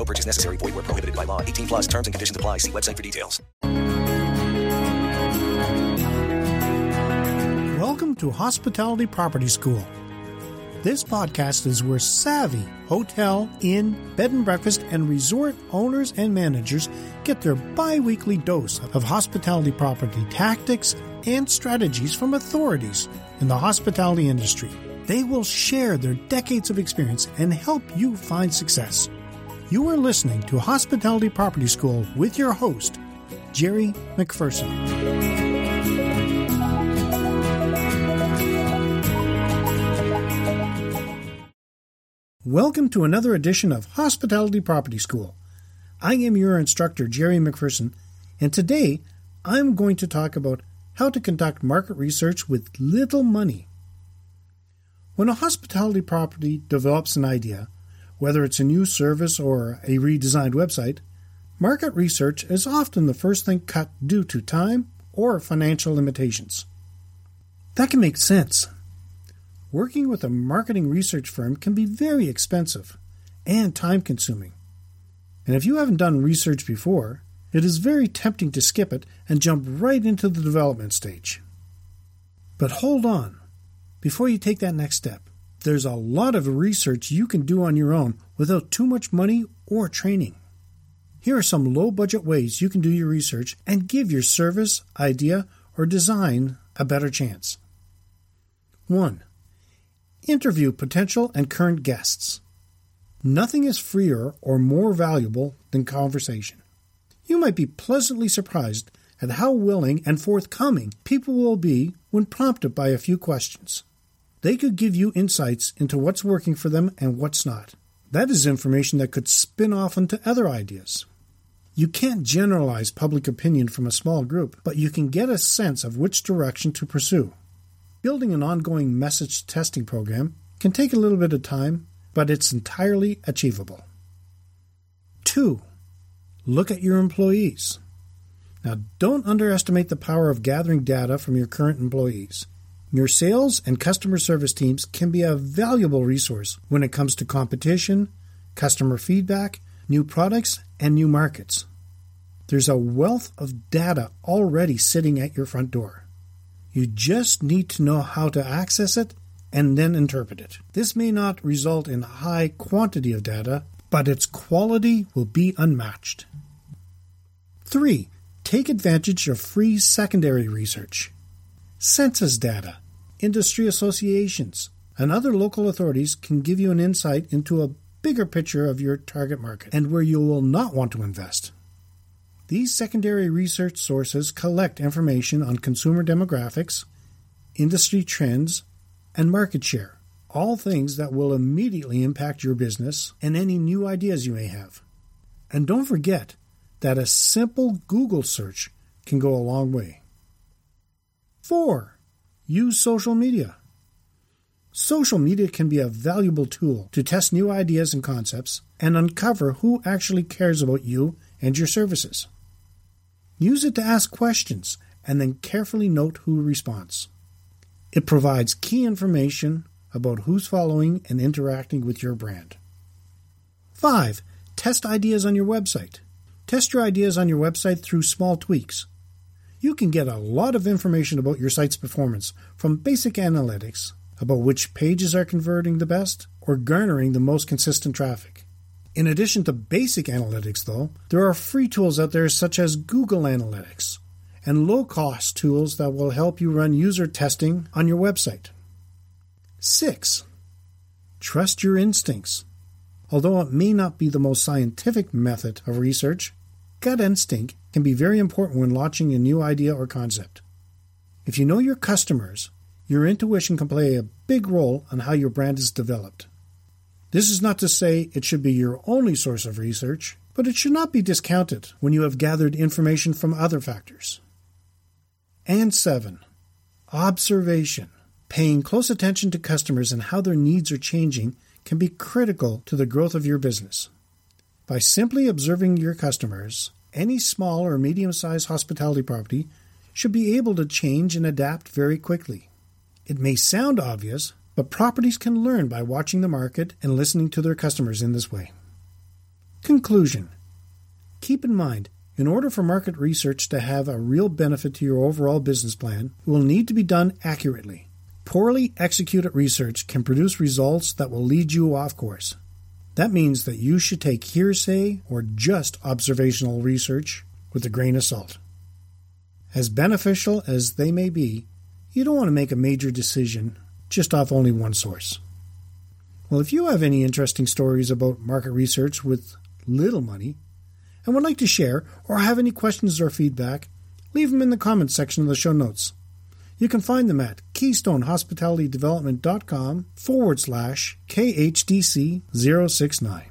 No purchase necessary. Void where prohibited by law. 18 plus terms and conditions apply. See website for details. Welcome to Hospitality Property School. This podcast is where savvy hotel, inn, bed and breakfast, and resort owners and managers get their bi weekly dose of hospitality property tactics and strategies from authorities in the hospitality industry. They will share their decades of experience and help you find success. You are listening to Hospitality Property School with your host, Jerry McPherson. Welcome to another edition of Hospitality Property School. I am your instructor, Jerry McPherson, and today I'm going to talk about how to conduct market research with little money. When a hospitality property develops an idea, whether it's a new service or a redesigned website, market research is often the first thing cut due to time or financial limitations. That can make sense working with a marketing research firm can be very expensive and time consuming. And if you haven't done research before, it is very tempting to skip it and jump right into the development stage. But hold on. Before you take that next step, there's a lot of research you can do on your own without too much money or training. Here are some low budget ways you can do your research and give your service, idea, or design a better chance. 1. Interview potential and current guests. Nothing is freer or more valuable than conversation. You might be pleasantly surprised at how willing and forthcoming people will be when prompted by a few questions. They could give you insights into what's working for them and what's not. That is information that could spin off into other ideas. You can't generalize public opinion from a small group, but you can get a sense of which direction to pursue. Building an ongoing message testing program can take a little bit of time, but it's entirely achievable. 2. Look at your employees. Now, don't underestimate the power of gathering data from your current employees. Your sales and customer service teams can be a valuable resource when it comes to competition, customer feedback, new products, and new markets. There's a wealth of data already sitting at your front door. You just need to know how to access it and then interpret it. This may not result in high quantity of data, but its quality will be unmatched. 3. Take advantage of free secondary research. Census data, industry associations, and other local authorities can give you an insight into a bigger picture of your target market and where you will not want to invest. These secondary research sources collect information on consumer demographics, industry trends, and market share, all things that will immediately impact your business and any new ideas you may have. And don't forget that a simple Google search can go a long way. 4. Use social media. Social media can be a valuable tool to test new ideas and concepts and uncover who actually cares about you and your services. Use it to ask questions and then carefully note who responds. It provides key information about who's following and interacting with your brand. 5. Test ideas on your website. Test your ideas on your website through small tweaks. You can get a lot of information about your site's performance from basic analytics about which pages are converting the best or garnering the most consistent traffic. In addition to basic analytics, though, there are free tools out there such as Google Analytics and low cost tools that will help you run user testing on your website. 6. Trust your instincts. Although it may not be the most scientific method of research, gut instinct can be very important when launching a new idea or concept. If you know your customers, your intuition can play a big role on how your brand is developed. This is not to say it should be your only source of research, but it should not be discounted when you have gathered information from other factors. And 7. Observation. Paying close attention to customers and how their needs are changing can be critical to the growth of your business. By simply observing your customers, any small or medium sized hospitality property should be able to change and adapt very quickly. It may sound obvious, but properties can learn by watching the market and listening to their customers in this way. Conclusion Keep in mind, in order for market research to have a real benefit to your overall business plan, it will need to be done accurately. Poorly executed research can produce results that will lead you off course. That means that you should take hearsay or just observational research with a grain of salt. As beneficial as they may be, you don't want to make a major decision just off only one source. Well, if you have any interesting stories about market research with little money and would like to share or have any questions or feedback, leave them in the comments section of the show notes. You can find them at keystonehospitalitydevelopment.com forward slash KHDC 069.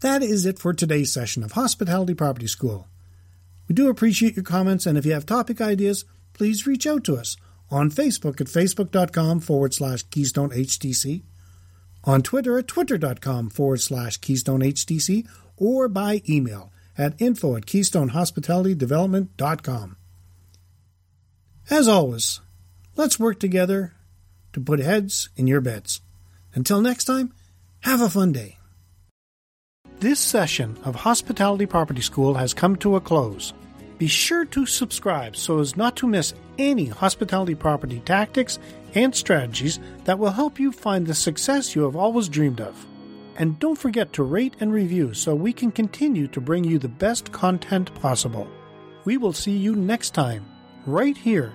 That is it for today's session of Hospitality Property School. We do appreciate your comments, and if you have topic ideas, please reach out to us on Facebook at facebook.com forward slash Keystone on Twitter at twitter.com forward slash Keystone or by email at info at keystonehospitalitydevelopment.com. As always, let's work together to put heads in your beds. Until next time, have a fun day. This session of Hospitality Property School has come to a close. Be sure to subscribe so as not to miss any hospitality property tactics and strategies that will help you find the success you have always dreamed of. And don't forget to rate and review so we can continue to bring you the best content possible. We will see you next time, right here